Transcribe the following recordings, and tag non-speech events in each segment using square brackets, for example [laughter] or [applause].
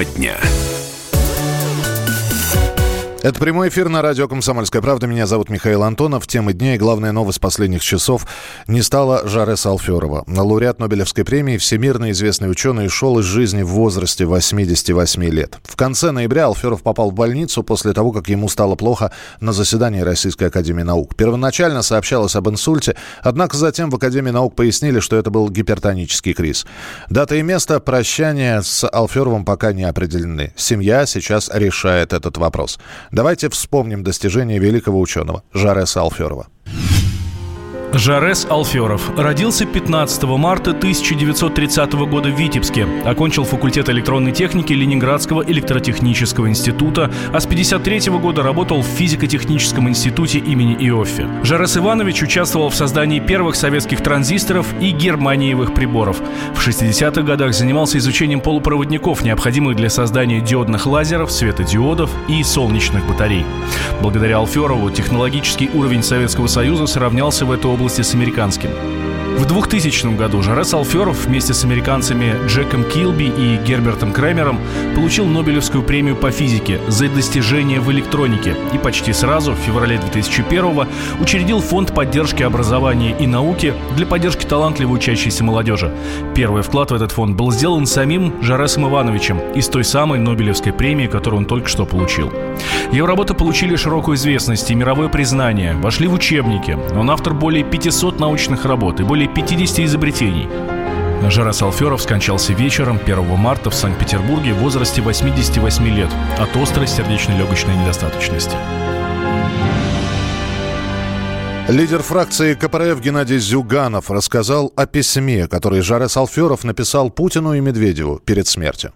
Тема дня. Это прямой эфир на радио «Комсомольская правда». Меня зовут Михаил Антонов. Темы дня и главная новость последних часов не стала Жарес Алферова. Лауреат Нобелевской премии, всемирно известный ученый, ушел из жизни в возрасте 88 лет. В конце ноября Алферов попал в больницу после того, как ему стало плохо на заседании Российской Академии Наук. Первоначально сообщалось об инсульте, однако затем в Академии Наук пояснили, что это был гипертонический криз. Дата и место прощания с Алферовым пока не определены. Семья сейчас решает этот вопрос. Давайте вспомним достижения великого ученого Жареса Алферова. Жарес Алферов родился 15 марта 1930 года в Витебске. Окончил факультет электронной техники Ленинградского электротехнического института, а с 1953 года работал в физико-техническом институте имени Иоффе. Жарес Иванович участвовал в создании первых советских транзисторов и германиевых приборов. В 60-х годах занимался изучением полупроводников, необходимых для создания диодных лазеров, светодиодов и солнечных батарей. Благодаря Алферову технологический уровень Советского Союза сравнялся в этой области с американским. В 2000 году Жарес Алферов вместе с американцами Джеком Килби и Гербертом Кремером получил Нобелевскую премию по физике за достижения в электронике и почти сразу, в феврале 2001 учредил фонд поддержки образования и науки для поддержки талантливой учащейся молодежи. Первый вклад в этот фонд был сделан самим Жаресом Ивановичем из той самой Нобелевской премии, которую он только что получил. Его работы получили широкую известность и мировое признание, вошли в учебники. Он автор более 500 научных работ и более 50 изобретений. Жарас Алферов скончался вечером 1 марта в Санкт-Петербурге в возрасте 88 лет от острой сердечно-легочной недостаточности. Лидер фракции КПРФ Геннадий Зюганов рассказал о письме, которое Жарес Алферов написал Путину и Медведеву перед смертью.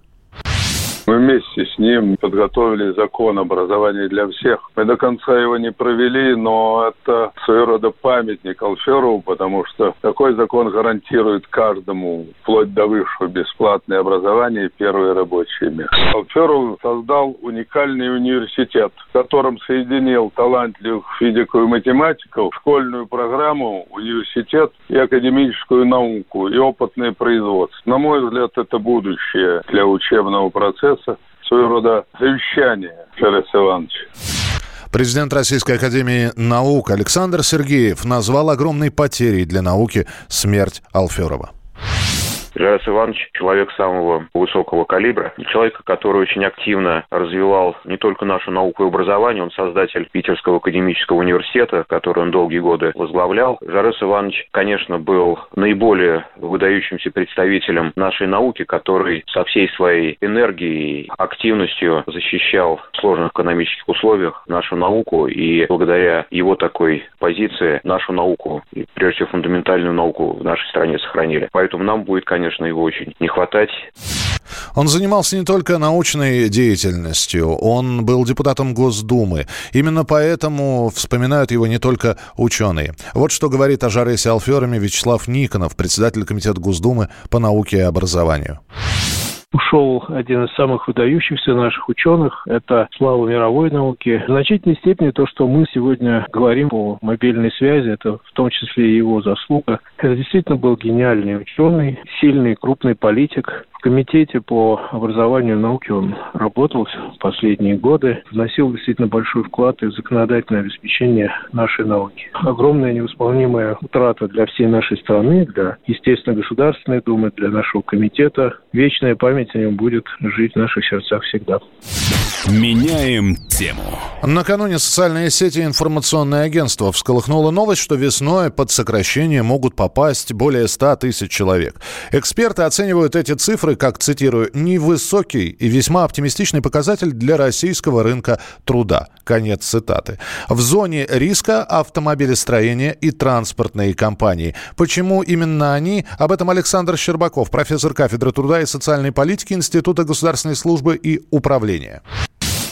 Вместе с ним подготовили закон образования для всех. Мы до конца его не провели, но это своего рода памятник Алферову, потому что такой закон гарантирует каждому, вплоть до высшего, бесплатное образование и первое рабочее место. Алферов создал уникальный университет, в котором соединил талантливых физиков и математиков, школьную программу, университет и академическую науку, и опытное производство. На мой взгляд, это будущее для учебного процесса, своего рода завещание Федора Ивановича. Президент Российской Академии Наук Александр Сергеев назвал огромной потерей для науки смерть Алферова. Жарас Иванович человек самого высокого калибра, человек, который очень активно развивал не только нашу науку и образование, он создатель Питерского академического университета, который он долгие годы возглавлял. Жарас Иванович, конечно, был наиболее выдающимся представителем нашей науки, который со всей своей энергией, активностью защищал в сложных экономических условиях нашу науку, и благодаря его такой позиции нашу науку, и прежде всего фундаментальную науку в нашей стране сохранили. Поэтому нам будет, конечно, конечно, его очень не хватать. Он занимался не только научной деятельностью, он был депутатом Госдумы. Именно поэтому вспоминают его не только ученые. Вот что говорит о Жаресе Алфероме Вячеслав Никонов, председатель Комитета Госдумы по науке и образованию ушел один из самых выдающихся наших ученых. Это слава мировой науки. В значительной степени то, что мы сегодня говорим о мобильной связи, это в том числе и его заслуга. Это действительно был гениальный ученый, сильный, крупный политик, комитете по образованию и науке он работал в последние годы, вносил действительно большой вклад в законодательное обеспечение нашей науки. Огромная невосполнимая утрата для всей нашей страны, для, естественно, Государственной Думы, для нашего комитета. Вечная память о нем будет жить в наших сердцах всегда. Меняем тему. Накануне социальные сети и информационное агентство всколыхнуло новость, что весной под сокращение могут попасть более 100 тысяч человек. Эксперты оценивают эти цифры как, цитирую, «невысокий и весьма оптимистичный показатель для российского рынка труда». Конец цитаты. В зоне риска автомобилестроения и транспортные компании. Почему именно они? Об этом Александр Щербаков, профессор кафедры труда и социальной политики Института государственной службы и управления.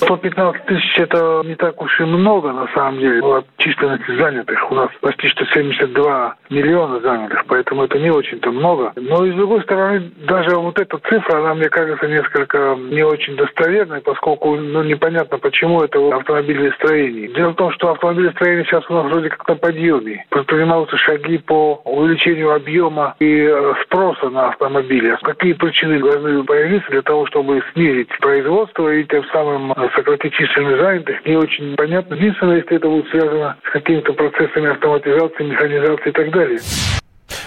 115 тысяч – это не так уж и много, на самом деле, от численности занятых. У нас почти что 72 миллиона занятых, поэтому это не очень-то много. Но, и с другой стороны, даже вот эта цифра, она, мне кажется, несколько не очень достоверной, поскольку ну, непонятно, почему это автомобилестроение. Дело в том, что автомобилестроение сейчас у нас вроде как на подъеме. Предпринимаются шаги по увеличению объема и э, спроса на автомобили. Какие причины должны появиться для того, чтобы снизить производство и тем самым сократить численность занятых, не очень понятно. Единственное, если это будет связано с какими-то процессами автоматизации, механизации и так далее.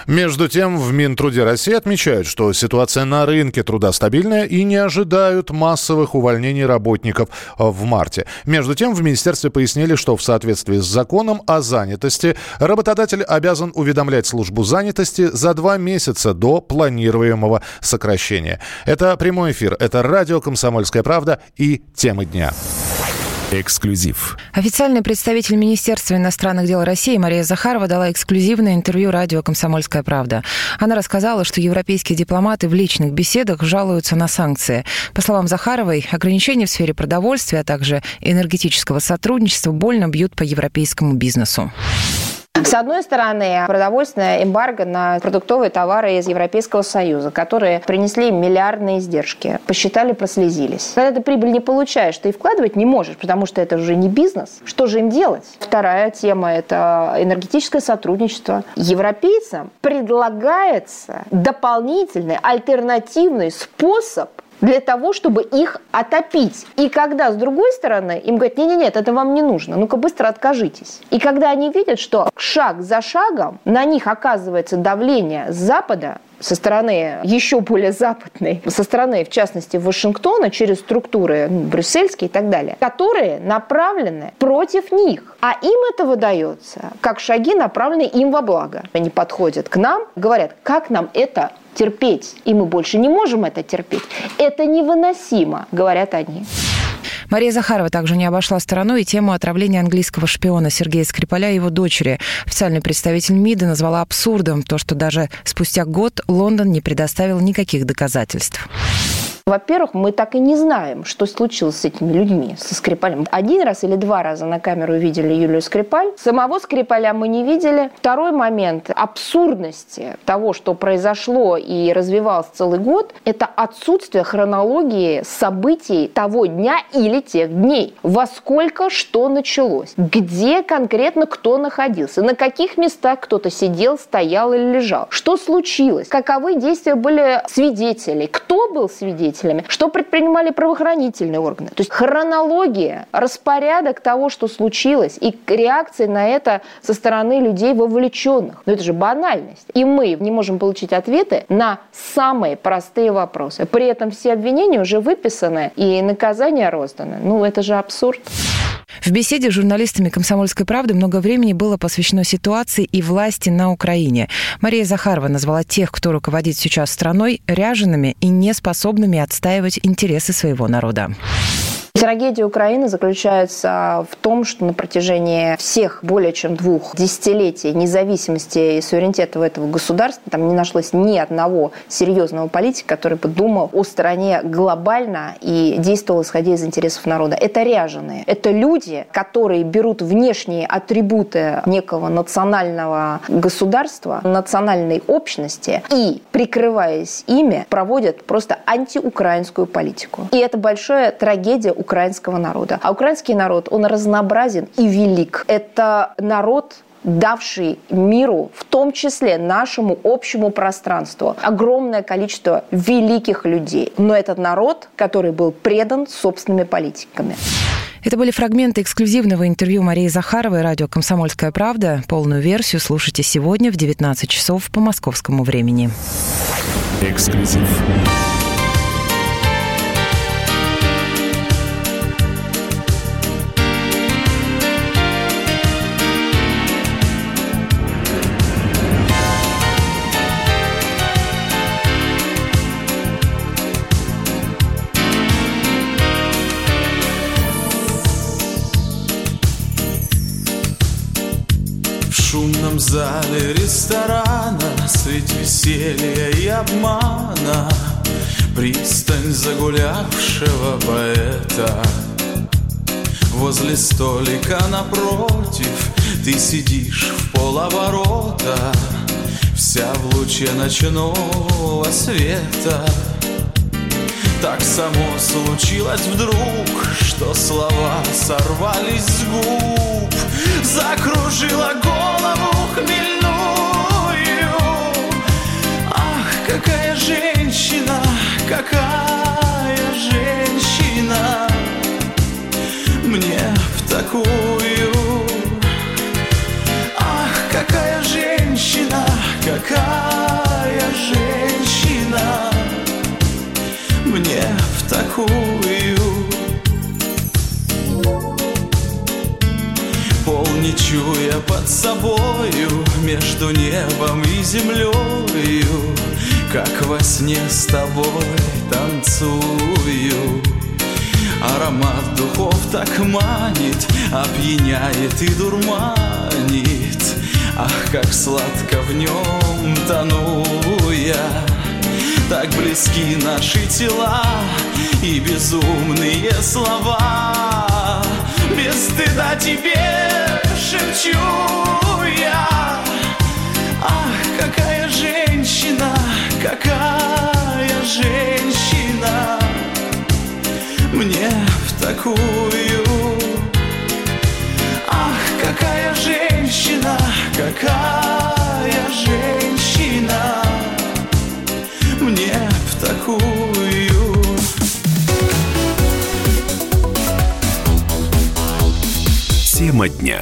Между тем, в Минтруде России отмечают, что ситуация на рынке труда стабильная и не ожидают массовых увольнений работников в марте. Между тем, в министерстве пояснили, что в соответствии с законом о занятости работодатель обязан уведомлять службу занятости за два месяца до планируемого сокращения. Это прямой эфир, это радио «Комсомольская правда» и темы дня. Эксклюзив. Официальный представитель Министерства иностранных дел России Мария Захарова дала эксклюзивное интервью радио «Комсомольская правда». Она рассказала, что европейские дипломаты в личных беседах жалуются на санкции. По словам Захаровой, ограничения в сфере продовольствия, а также энергетического сотрудничества больно бьют по европейскому бизнесу. С одной стороны, продовольственная эмбарго на продуктовые товары из Европейского Союза, которые принесли миллиардные издержки. Посчитали, прослезились. Когда ты прибыль не получаешь, ты и вкладывать не можешь, потому что это уже не бизнес. Что же им делать? Вторая тема – это энергетическое сотрудничество. Европейцам предлагается дополнительный, альтернативный способ для того, чтобы их отопить. И когда, с другой стороны, им говорят, нет-нет-нет, это вам не нужно, ну-ка быстро откажитесь. И когда они видят, что шаг за шагом на них оказывается давление с Запада, со стороны еще более западной, со стороны, в частности, Вашингтона, через структуры ну, брюссельские и так далее, которые направлены против них. А им это выдается как шаги, направленные им во благо. Они подходят к нам, говорят, как нам это терпеть, и мы больше не можем это терпеть. Это невыносимо, говорят они. Мария Захарова также не обошла стороной и тему отравления английского шпиона Сергея Скрипаля и его дочери. Официальный представитель МИДа назвала абсурдом то, что даже спустя год Лондон не предоставил никаких доказательств. Во-первых, мы так и не знаем, что случилось с этими людьми, со Скрипалем. Один раз или два раза на камеру видели Юлию Скрипаль. Самого Скрипаля мы не видели. Второй момент абсурдности того, что произошло и развивалось целый год, это отсутствие хронологии событий того дня или тех дней. Во сколько что началось, где конкретно кто находился, на каких местах кто-то сидел, стоял или лежал, что случилось, каковы действия были свидетелей, кто был свидетелем, свидетелями, что предпринимали правоохранительные органы. То есть хронология, распорядок того, что случилось, и реакции на это со стороны людей вовлеченных. Но это же банальность. И мы не можем получить ответы на самые простые вопросы. При этом все обвинения уже выписаны и наказания розданы. Ну, это же абсурд. В беседе с журналистами «Комсомольской правды» много времени было посвящено ситуации и власти на Украине. Мария Захарова назвала тех, кто руководит сейчас страной, ряжеными и неспособными отстаивать интересы своего народа. Трагедия Украины заключается в том, что на протяжении всех более чем двух десятилетий независимости и суверенитета этого государства там не нашлось ни одного серьезного политика, который бы думал о стране глобально и действовал исходя из интересов народа. Это ряженые. Это люди, которые берут внешние атрибуты некого национального государства, национальной общности и, прикрываясь ими, проводят просто антиукраинскую политику. И это большая трагедия украинского народа. А украинский народ, он разнообразен и велик. Это народ, давший миру, в том числе нашему общему пространству, огромное количество великих людей. Но этот народ, который был предан собственными политиками. Это были фрагменты эксклюзивного интервью Марии Захаровой радио «Комсомольская правда». Полную версию слушайте сегодня в 19 часов по московскому времени. Эксклюзив. Зале ресторана Средь веселья и обмана Пристань загулявшего поэта. Возле столика напротив Ты сидишь в полоборота Вся в луче ночного света. Так само случилось вдруг Что слова сорвались с губ Закружила голову хмельную. Ах, какая женщина, под собою Между небом и землею Как во сне с тобой танцую. Аромат духов так манит Опьяняет и дурманит. Ах, как сладко в нем тону я. Так близки наши тела И безумные слова. Без стыда тебе шепчу я. Ах, какая женщина, какая женщина. Мне в такую. Ах, какая женщина, какая женщина. Мне в такую. Тема дня.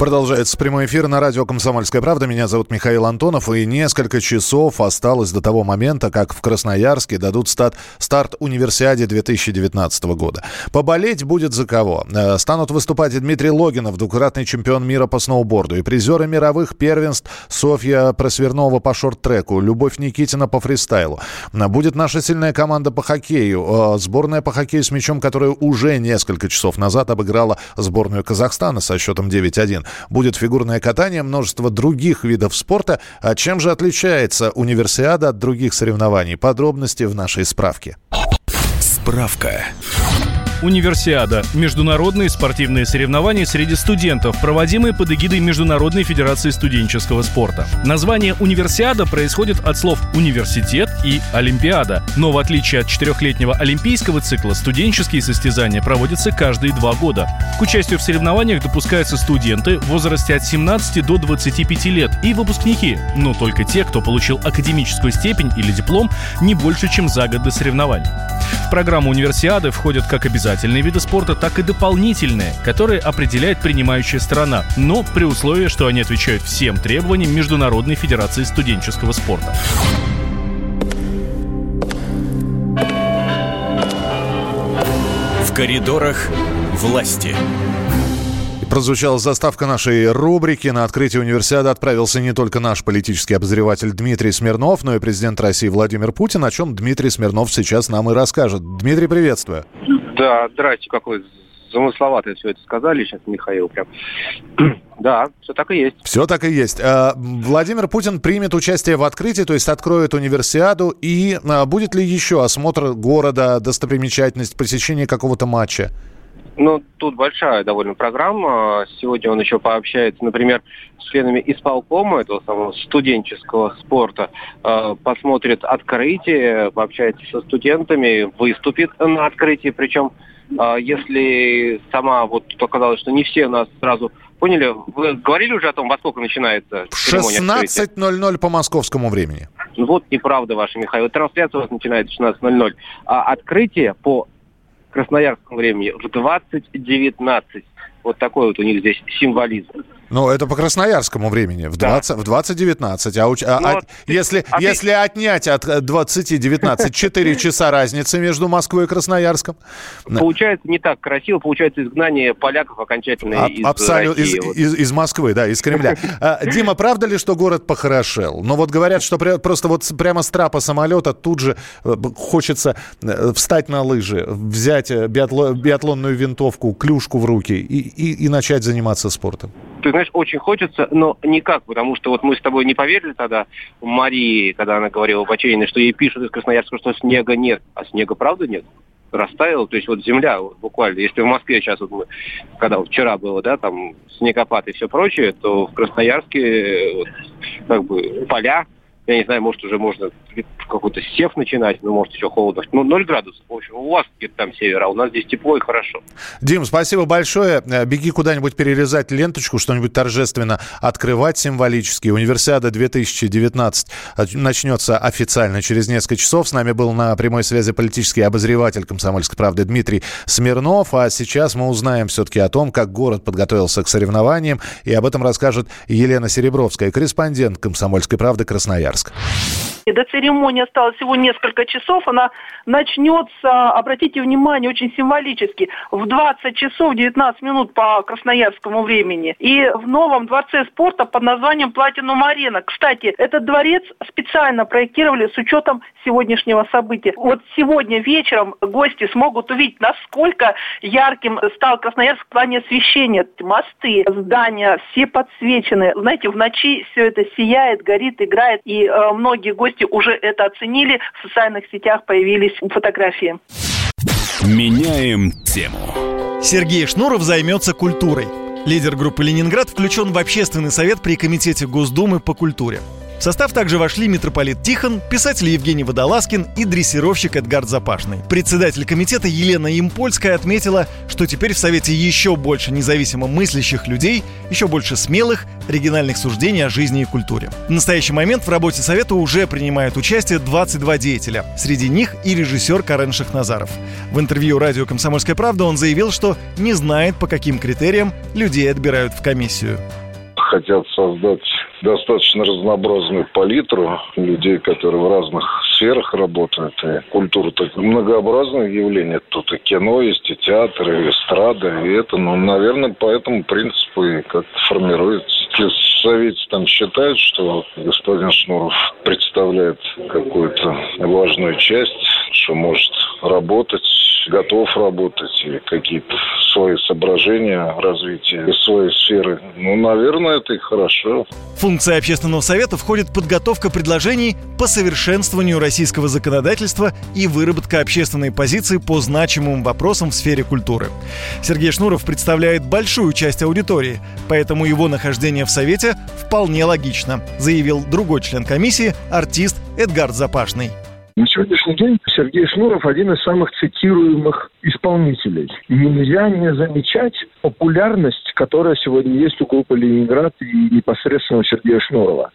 Продолжается прямой эфир на радио «Комсомольская правда». Меня зовут Михаил Антонов. И несколько часов осталось до того момента, как в Красноярске дадут старт, старт универсиаде 2019 года. Поболеть будет за кого. Э, Станут выступать и Дмитрий Логинов, двукратный чемпион мира по сноуборду, и призеры мировых первенств Софья Просвернова по шорт-треку, Любовь Никитина по фристайлу. Э, Будет наша сильная команда по хоккею. Э, Сборная по хоккею с мячом, которая уже несколько часов назад обыграла сборную Казахстана со счетом 9-1 будет фигурное катание, множество других видов спорта. А чем же отличается универсиада от других соревнований? Подробности в нашей справке. Справка. Универсиада – международные спортивные соревнования среди студентов, проводимые под эгидой Международной Федерации студенческого спорта. Название «Универсиада» происходит от слов «университет» и «олимпиада». Но в отличие от четырехлетнего олимпийского цикла, студенческие состязания проводятся каждые два года. К участию в соревнованиях допускаются студенты в возрасте от 17 до 25 лет и выпускники, но только те, кто получил академическую степень или диплом не больше, чем за год до соревнований. В программу универсиады входят как обязательные виды спорта, так и дополнительные, которые определяет принимающая страна, но при условии, что они отвечают всем требованиям Международной Федерации студенческого спорта. В коридорах власти. Прозвучала заставка нашей рубрики. На открытие универсиады отправился не только наш политический обозреватель Дмитрий Смирнов, но и президент России Владимир Путин, о чем Дмитрий Смирнов сейчас нам и расскажет. Дмитрий, приветствую. Да, здрасте, какой замысловатое все это сказали сейчас, Михаил, прям. [clears throat] да, все так и есть. Все так и есть. А, Владимир Путин примет участие в открытии, то есть откроет универсиаду. И а, будет ли еще осмотр города, достопримечательность, посещение какого-то матча? Ну, тут большая довольно программа. Сегодня он еще пообщается, например, с членами исполкома этого самого студенческого спорта, э, посмотрит открытие, пообщается со студентами, выступит на открытии. Причем, э, если сама вот оказалось, что не все нас сразу поняли, вы говорили уже о том, во сколько начинается В церемония открытия? 16.00 по московскому времени. Вот неправда ваша, Михаил. Трансляция у вас начинается в 16.00. А открытие по красноярскому времени в 20.19. Вот такой вот у них здесь символизм. Ну, это по красноярскому времени, в, 20, в 20.19. А, уч- а- Ну, а вот, если, а ты- если отнять от 20.19 4 часа разницы между Москвой и Красноярском? Получается не так красиво, получается изгнание поляков окончательно Аб- из абсолютно России. из, Вот. из- из Москвы, да, из Кремля. [laughs] А, Дима, правда ли, что город похорошел? Но вот говорят, что просто вот прямо с трапа самолета тут же э, хочется э, встать на лыжи, взять э, биатло- биатлонную винтовку, клюшку в руки и, и- и начать заниматься спортом. Ты знаешь, очень хочется, но никак, потому что вот мы с тобой не поверили тогда Марии, когда она говорила Бачениной, что ей пишут из Красноярска, что снега нет. А снега правда нет? растаял, то есть вот земля вот буквально, если в Москве сейчас вот мы, когда вот вчера было, да, там снегопад и все прочее, то в Красноярске э, вот, как бы поля, я не знаю, может уже можно какой-то сев начинать, ну может еще холодно, ну 0 градусов, в общем, у вас где-то там север, а у нас здесь тепло и хорошо. Дим, спасибо большое. Э, Беги куда-нибудь перерезать ленточку, что-нибудь торжественно открывать символически. Универсиада 2019 от- начнется официально через несколько часов. С нами был на прямой связи политический обозреватель «Комсомольской правды» Дмитрий Смирнов. А сейчас мы узнаем все-таки о том, как город подготовился к соревнованиям. И об этом расскажет Елена Серебровская, корреспондент «Комсомольской правды» Красноярск. И до церемонии осталось всего несколько часов. Она начнется, обратите внимание, очень символически, в 20 часов 19 минут по красноярскому времени. И в новом дворце спорта под названием «Платинум Арена». Кстати, этот дворец специально проектировали с учетом сегодняшнего события. Вот сегодня вечером гости смогут увидеть, насколько ярким стал Красноярск в плане освещения. Мосты, здания, все подсвечены. Знаете, в ночи все это сияет, горит, играет. И э, многие гости уже это оценили. В социальных сетях появились фотографии. Меняем тему. Сергей Шнуров займется культурой. Лидер группы «Ленинград» включен в общественный совет при Комитете Госдумы по культуре. В состав также вошли митрополит Тихон, писатель Евгений Водолазкин и дрессировщик Эдгард Запашный. Председатель комитета Елена Импольская отметила, что теперь в Совете еще больше независимо мыслящих людей, еще больше смелых, оригинальных суждений о жизни и культуре. В настоящий момент в работе Совета уже принимают участие 22 деятеля. Среди них и режиссер Карен Шахназаров. В интервью радио «Комсомольская правда» он заявил, что не знает, по каким критериям людей отбирают в комиссию. хотят создать достаточно разнообразную палитру людей, которые в разных сферах работают. И культура так многообразное явление. Тут и кино есть, и театр, и эстрада, и это, ну, наверное, по этому принципу и как-то формируется. Если там считают, что господин Шнуров представляет какую-то важную часть, что может работать, готов работать и какие-то свои соображения развития своей сферы. Ну, наверное, это и хорошо. Функция общественного совета входит подготовка предложений по совершенствованию российского законодательства и выработка общественной позиции по значимым вопросам в сфере культуры. Сергей Шнуров представляет большую часть аудитории, поэтому его нахождение в совете вполне логично, заявил другой член комиссии, артист Эдгард Запашный. На сегодняшний день Сергей Шнуров один из самых цитируемых исполнителей. Нельзя не замечать популярность, которая сегодня есть у группы «Ленинград» и непосредственно у Сергея Шнурова.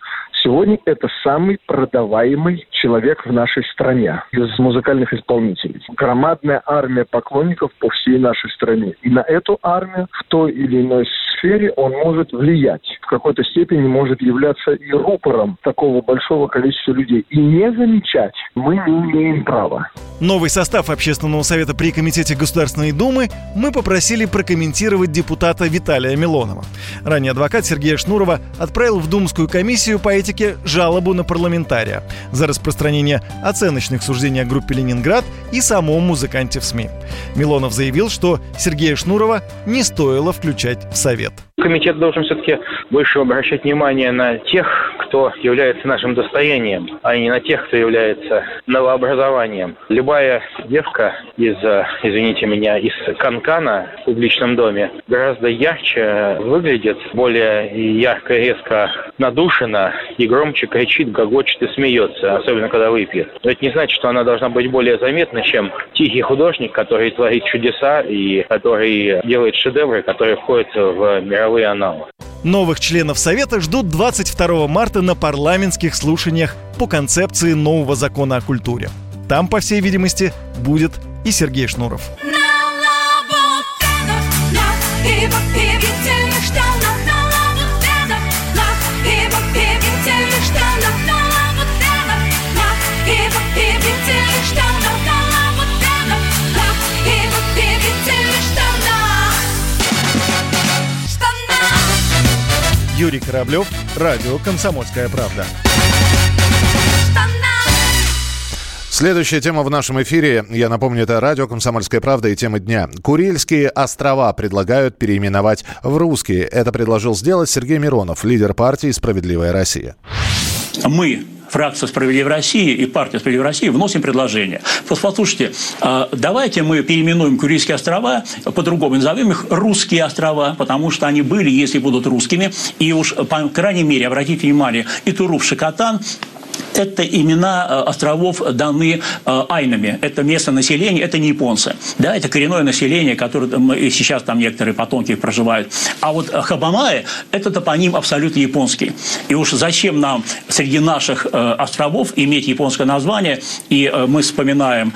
Сегодня это самый продаваемый человек в нашей стране из музыкальных исполнителей. Громадная армия поклонников по всей нашей стране. И на эту армию в той или иной сфере он может влиять. В какой-то степени может являться и рупором такого большого количества людей. И не замечать мы не имеем права. Новый состав Общественного совета при Комитете Государственной Думы мы попросили прокомментировать депутата Виталия Милонова. Ранее адвокат Сергея Шнурова отправил в Думскую комиссию по этике жалобу на парламентария за распространение оценочных суждений о группе «Ленинград» и самом музыканте в СМИ. Милонов заявил, что Сергея Шнурова не стоило включать в совет. Комитет должен все-таки больше обращать внимание на тех, кто является нашим достоянием, а не на тех, кто является новообразованием. Любая девка из, э, извините меня, из Канкана в публичном доме гораздо ярче выглядит, более ярко, резко надушена и громче кричит, гогочет и смеется, особенно когда выпьет. Но это не значит, что она должна быть более заметна, чем тихий художник, который творит чудеса и который делает шедевры, которые входят в мировые аналы. Новых членов Совета ждут 22 марта на парламентских слушаниях по концепции нового закона о культуре. Там, по всей видимости, будет и Сергей Шнуров. Юрий Кораблев, Радио «Комсомольская правда». Следующая тема в нашем эфире, я напомню, это радио «Комсомольская правда» и тема дня. Курильские острова предлагают переименовать в русские. Это предложил сделать Сергей Миронов, лидер партии «Справедливая Россия». Мы фракция «Справедливая Россия» и партия «Справедливая Россия» вносим предложение. Послушайте, а, давайте мы переименуем Курильские острова, по-другому назовем их «Русские острова», потому что они были, если будут русскими. И уж, по крайней мере, обратите внимание, и Туруп, Шакатан это имена э, островов даны э, айнами. Это местное население, это не японцы. Да, это коренное население, которое и сейчас там некоторые потомки проживают. А вот Хабамае – это топоним абсолютно японский. И уж зачем нам среди наших э, островов иметь японское название? И мы вспоминаем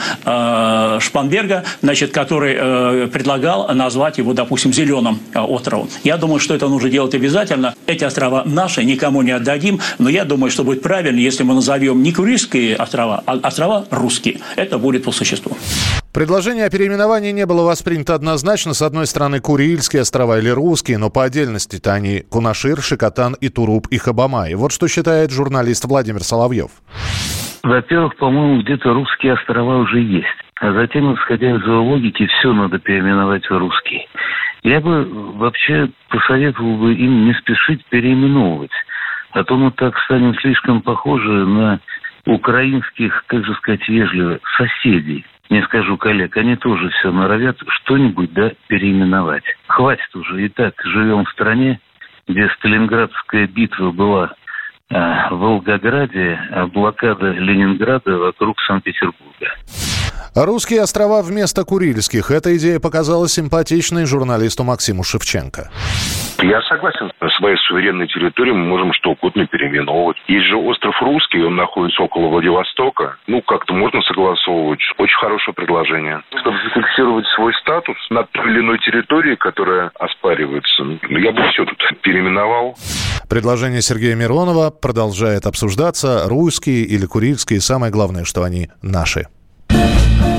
Шпанберга, значит, который предлагал назвать его, допустим, Зеленым островом. Я думаю, что это нужно делать обязательно. Эти острова наши, никому не отдадим. Но я думаю, что будет правильно, если мы назовем не Курильские острова, а острова русские. Это будет по существу. Предложение о переименовании не было воспринято однозначно. С одной стороны, Курильские острова или русские, но по отдельности-то они Кунашир, Шикотан и Туруп и Хабамай. Вот что считает журналист Владимир Соловьев. Во-первых, по-моему, где-то русские острова уже есть. А затем, исходя из его логики, все надо переименовать в русские. Я бы вообще посоветовал бы им не спешить переименовывать. А то мы так станем слишком похожи на украинских, как же сказать вежливо, соседей. Не скажу коллег, они тоже все норовят что-нибудь, да, переименовать. Хватит уже, и так живем в стране, где Сталинградская битва была а, в Волгограде, а блокада Ленинграда вокруг Санкт-Петербурга. Русские острова вместо Курильских. Эта идея показалась симпатичной журналисту Максиму Шевченко. Я согласен. На своей суверенной территории мы можем что угодно переименовывать. Есть же остров Русский, он находится около Владивостока. Ну, как-то можно согласовывать. Очень хорошее предложение. Чтобы зафиксировать свой статус на той или иной территории, которая оспаривается, ну, я бы все тут переименовал. Предложение Сергея Миронова продолжает обсуждаться. Русские или Курильские. Самое главное, что они наши. Thank you.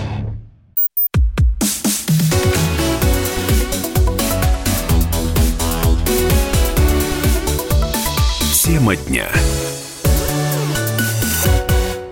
Тема дня.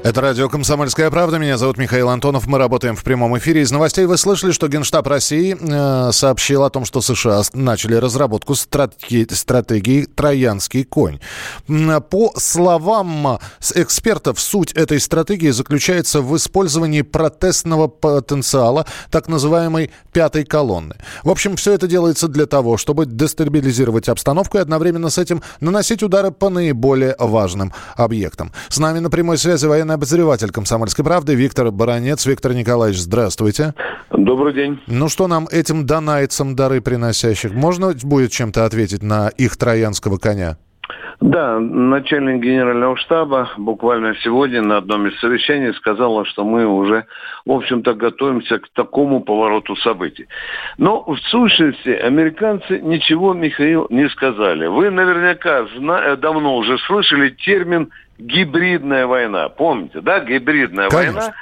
Это радио «Комсомольская правда». Меня зовут Михаил Антонов. Мы работаем в прямом эфире. Из новостей вы слышали, что Генштаб России э, сообщил о том, что США начали разработку стратеги- стратегии «Троянский конь». По словам экспертов, суть этой стратегии заключается в использовании протестного потенциала так называемой «пятой колонны». В общем, все это делается для того, чтобы дестабилизировать обстановку и одновременно с этим наносить удары по наиболее важным объектам. С нами на прямой связи военный обозреватель «Комсомольской правды» Виктор Баранец. Виктор Николаевич, здравствуйте. Добрый день. Ну что нам этим донайцам дары приносящих? Можно будет чем-то ответить на их троянского коня? Да, начальник генерального штаба буквально сегодня на одном из совещаний сказала, что мы уже, в общем-то, готовимся к такому повороту событий. Но в сущности американцы ничего, Михаил, не сказали. Вы наверняка зна- давно уже слышали термин гибридная война. Помните, да, гибридная Конечно. война?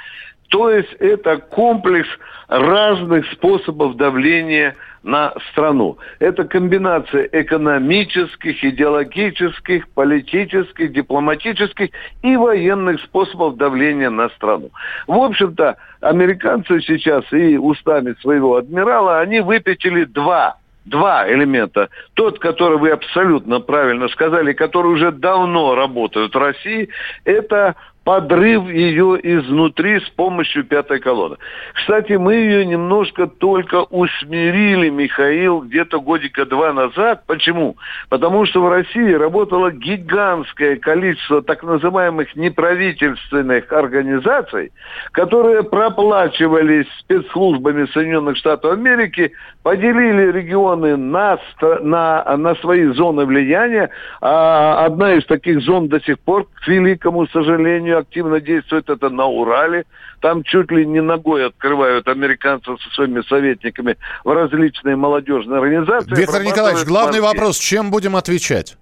То есть это комплекс разных способов давления на страну. Это комбинация экономических, идеологических, политических, дипломатических и военных способов давления на страну. В общем-то, американцы сейчас и устами своего адмирала, они выпятили два два элемента. Тот, который вы абсолютно правильно сказали, который уже давно работают в России, это подрыв ее изнутри с помощью пятой колонны. Кстати, мы ее немножко только усмирили, Михаил, где-то годика два назад. Почему? Потому что в России работало гигантское количество так называемых неправительственных организаций, которые проплачивались спецслужбами Соединенных Штатов Америки, поделили регионы на, на, на свои зоны влияния. А одна из таких зон до сих пор, к великому сожалению, активно действует это на Урале. Там чуть ли не ногой открывают американцы со своими советниками в различные молодежные организации. Виктор Николаевич, главный вопрос, чем будем отвечать?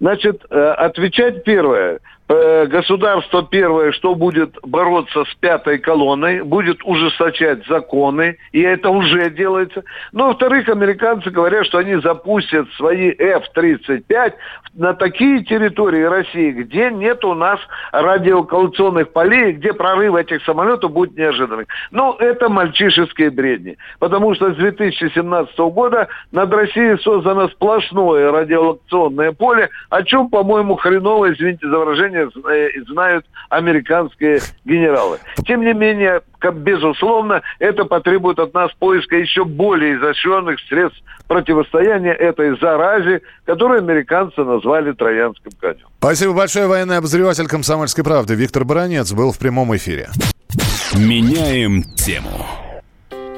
Значит, э, отвечать первое. Э, государство первое, что будет бороться с пятой колонной, будет ужесточать законы, и это уже делается. Но, во-вторых, американцы говорят, что они запустят свои F-35 на такие территории России, где нет у нас радиолокационных полей, где прорыв этих самолетов будет неожиданным. Но это мальчишеские бредни, потому что с 2017 года над Россией создано сплошное радиолокационное поле, о чем, по-моему, хреново, извините за выражение, э, знают американские генералы. Тем не менее, безусловно, это потребует от нас поиска еще более изощренных средств противостояния этой заразе, которую американцы назвали троянским конем. Спасибо большое, военный обозреватель «Комсомольской правды» Виктор Баранец был в прямом эфире. Меняем тему.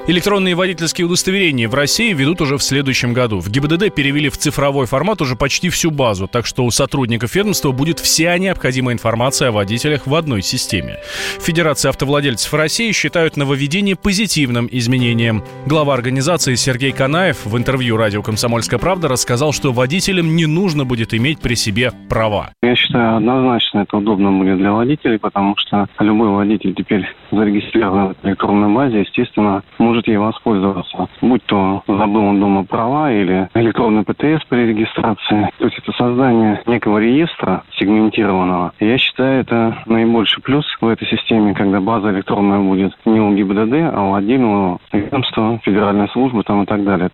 Электронные водительские удостоверения в России ведут уже в следующем году. В ГИБДД перевели в цифровой формат уже почти всю базу, так что у сотрудников ведомства будет вся необходимая информация о водителях в одной системе. Федерация автовладельцев России считают нововведение позитивным изменением. Глава организации Сергей Канаев в интервью радио «Комсомольская правда» рассказал, что водителям не нужно будет иметь при себе права. Я считаю, однозначно это удобно будет для водителей, потому что любой водитель теперь зарегистрирован в электронной базе, естественно, может может ей воспользоваться. Будь то забыл он дома права или электронный ПТС при регистрации. То есть это создание некого реестра сегментированного. Я считаю, это наибольший плюс в этой системе, когда база электронная будет не у ГИБДД, а у отдельного ведомства, федеральной службы там и так далее.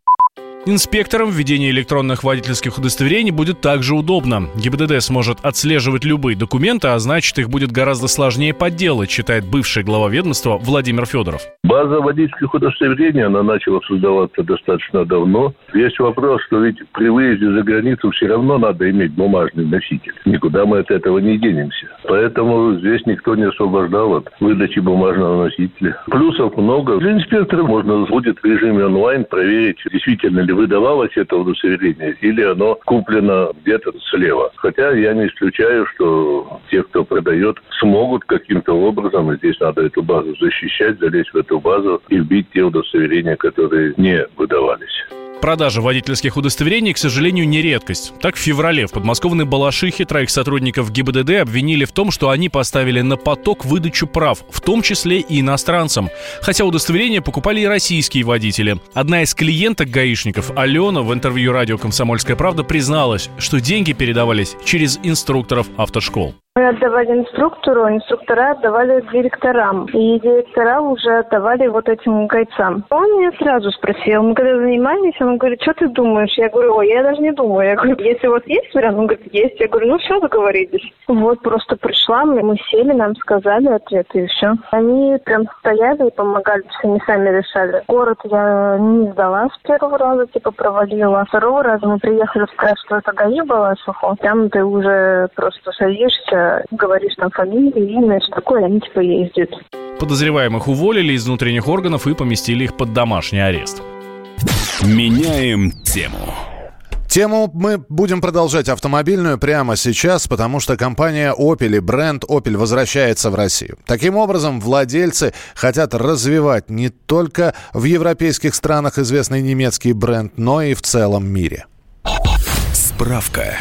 Инспекторам введение электронных водительских удостоверений будет также удобно. ГИБДД сможет отслеживать любые документы, а значит их будет гораздо сложнее подделать, считает бывший глава ведомства Владимир Федоров. База водительских удостоверений, она начала создаваться достаточно давно. Есть вопрос, что ведь при выезде за границу все равно надо иметь бумажный носитель. Никуда мы от этого не денемся. Поэтому здесь никто не освобождал от выдачи бумажного носителя. Плюсов много. Для инспектора можно будет в режиме онлайн проверить, действительно ли выдавалось это удостоверение, или оно куплено где-то слева. Хотя я не исключаю, что те, кто продает, смогут каким-то образом, здесь надо эту базу защищать, залезть в эту базу и вбить те удостоверения, которые не выдавались. Продажа водительских удостоверений, к сожалению, не редкость. Так, в феврале в подмосковной Балашихе троих сотрудников ГИБДД обвинили в том, что они поставили на поток выдачу прав, в том числе и иностранцам. Хотя удостоверения покупали и российские водители. Одна из клиенток гаишников, Алена, в интервью радио «Комсомольская правда» призналась, что деньги передавались через инструкторов автошкол. Мы отдавали инструктору, инструктора отдавали директорам. И директора уже отдавали вот этим гайцам. Он меня сразу спросил, мы когда занимались, он говорит, что ты думаешь? Я говорю, ой, я даже не думаю. Я говорю, если у вас есть вариант? Он говорит, есть. Я говорю, ну все, договорились. Вот просто пришла, мы сели, нам сказали ответы и все. Они прям стояли и помогали, все они сами решали. Город я не сдала с первого раза, типа провалила. Второго раза мы приехали сказать, что это ГАИ была, сухо. Там ты уже просто садишься говоришь там фамилию, имя, что такое, они типа ездят. Подозреваемых уволили из внутренних органов и поместили их под домашний арест. Меняем тему. Тему мы будем продолжать автомобильную прямо сейчас, потому что компания Opel и бренд Opel возвращается в Россию. Таким образом, владельцы хотят развивать не только в европейских странах известный немецкий бренд, но и в целом мире. Справка.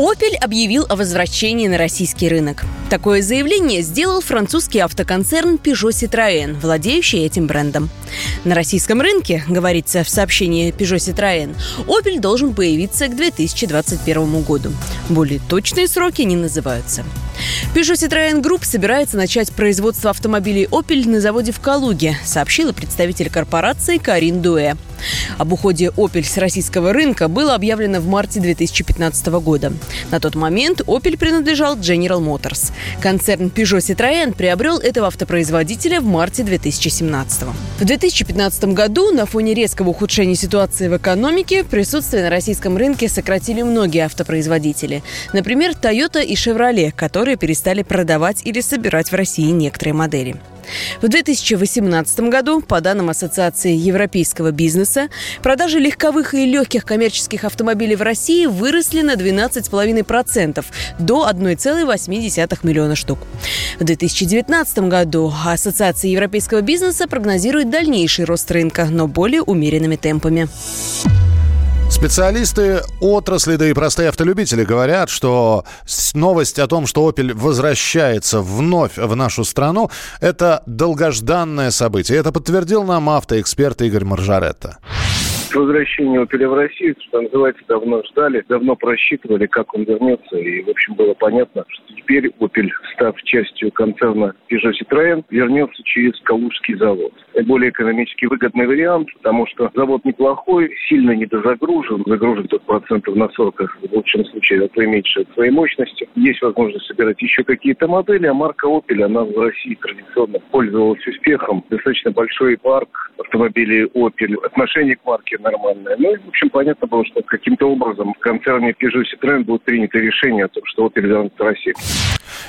Opel объявил о возвращении на российский рынок. Такое заявление сделал французский автоконцерн Peugeot Citroën, владеющий этим брендом. На российском рынке, говорится в сообщении Peugeot Citroën, Opel должен появиться к 2021 году. Более точные сроки не называются. Peugeot Citroën Group собирается начать производство автомобилей Opel на заводе в Калуге, сообщила представитель корпорации Карин Дуэ. Об уходе Opel с российского рынка было объявлено в марте 2015 года. На тот момент Opel принадлежал General Motors. Концерн Peugeot Citroën приобрел этого автопроизводителя в марте 2017. В 2015 году на фоне резкого ухудшения ситуации в экономике присутствие на российском рынке сократили многие автопроизводители. Например, Toyota и Chevrolet, которые перестали продавать или собирать в России некоторые модели. В 2018 году, по данным Ассоциации европейского бизнеса, продажи легковых и легких коммерческих автомобилей в России выросли на 12,5% до 1,8 миллиона штук. В 2019 году Ассоциация европейского бизнеса прогнозирует дальнейший рост рынка, но более умеренными темпами. Специалисты отрасли, да и простые автолюбители говорят, что новость о том, что Opel возвращается вновь в нашу страну, это долгожданное событие. Это подтвердил нам автоэксперт Игорь Маржаретта возвращение Opel в Россию, что называется, давно ждали, давно просчитывали, как он вернется. И, в общем, было понятно, что теперь Opel, став частью концерна Peugeot Citroën, вернется через Калужский завод. Более экономически выгодный вариант, потому что завод неплохой, сильно недозагружен, загружен тут процентов на 40, в лучшем случае, а то и меньше своей мощности. Есть возможность собирать еще какие-то модели, а марка Opel, она в России традиционно пользовалась успехом. Достаточно большой парк автомобилей Opel, отношение к марке нормальное. Ну, и, в общем, понятно было, что каким-то образом в концерне Peugeot Citroën будет принято решение о том, что Opel вернется в Россию.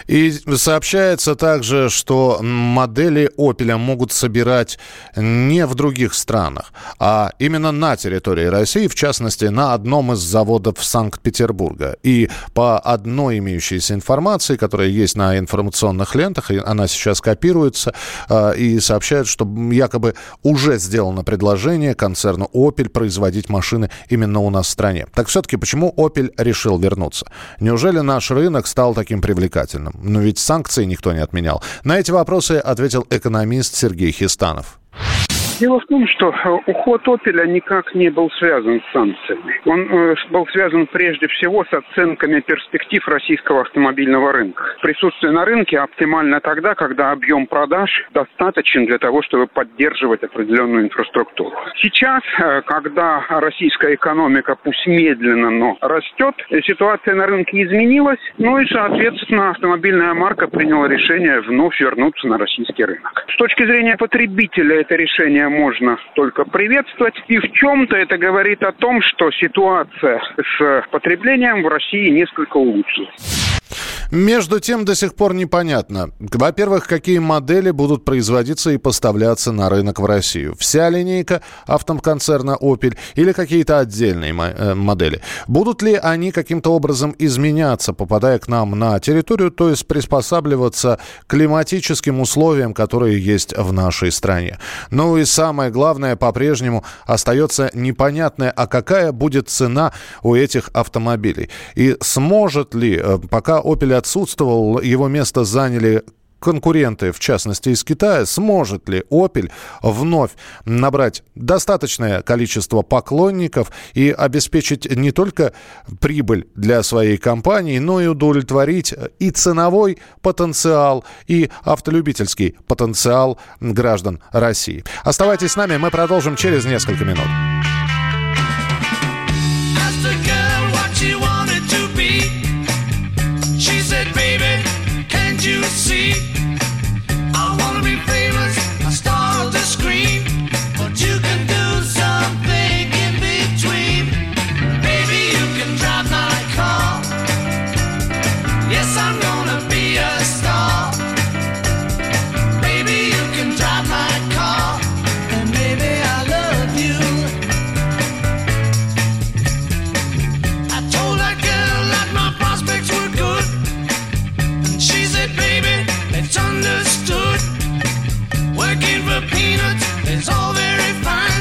И сообщается также, что модели Opel могут собирать не в других странах, а именно на территории России, в частности, на одном из заводов Санкт-Петербурга. И по одной имеющейся информации, которая есть на информационных лентах, она сейчас копируется, а, и сообщают, что якобы уже сделано предложение концерну Opel производить машины именно у нас в стране. Так все-таки почему Opel решил вернуться? Неужели наш рынок стал таким привлекательным? Но ведь санкции никто не отменял. На эти вопросы ответил экономист Сергей Хистанов. Дело в том, что э, уход «Опеля» никак не был связан с санкциями. Он э, был связан прежде всего с оценками перспектив российского автомобильного рынка. Присутствие на рынке оптимально тогда, когда объем продаж достаточен для того, чтобы поддерживать определенную инфраструктуру. Сейчас, э, когда российская экономика, пусть медленно, но растет, ситуация на рынке изменилась, ну и, соответственно, автомобильная марка приняла решение вновь вернуться на российский рынок. С точки зрения потребителя это решение можно только приветствовать. И в чем-то это говорит о том, что ситуация с потреблением в России несколько улучшилась. Между тем, до сих пор непонятно. Во-первых, какие модели будут производиться и поставляться на рынок в Россию. Вся линейка автоконцерна Opel или какие-то отдельные э, модели. Будут ли они каким-то образом изменяться, попадая к нам на территорию, то есть приспосабливаться к климатическим условиям, которые есть в нашей стране. Ну и самое главное, по-прежнему остается непонятное, а какая будет цена у этих автомобилей. И сможет ли, э, пока Opel отсутствовал, его место заняли конкуренты, в частности из Китая, сможет ли Opel вновь набрать достаточное количество поклонников и обеспечить не только прибыль для своей компании, но и удовлетворить и ценовой потенциал, и автолюбительский потенциал граждан России. Оставайтесь с нами, мы продолжим через несколько минут. for peanuts it's all very fine.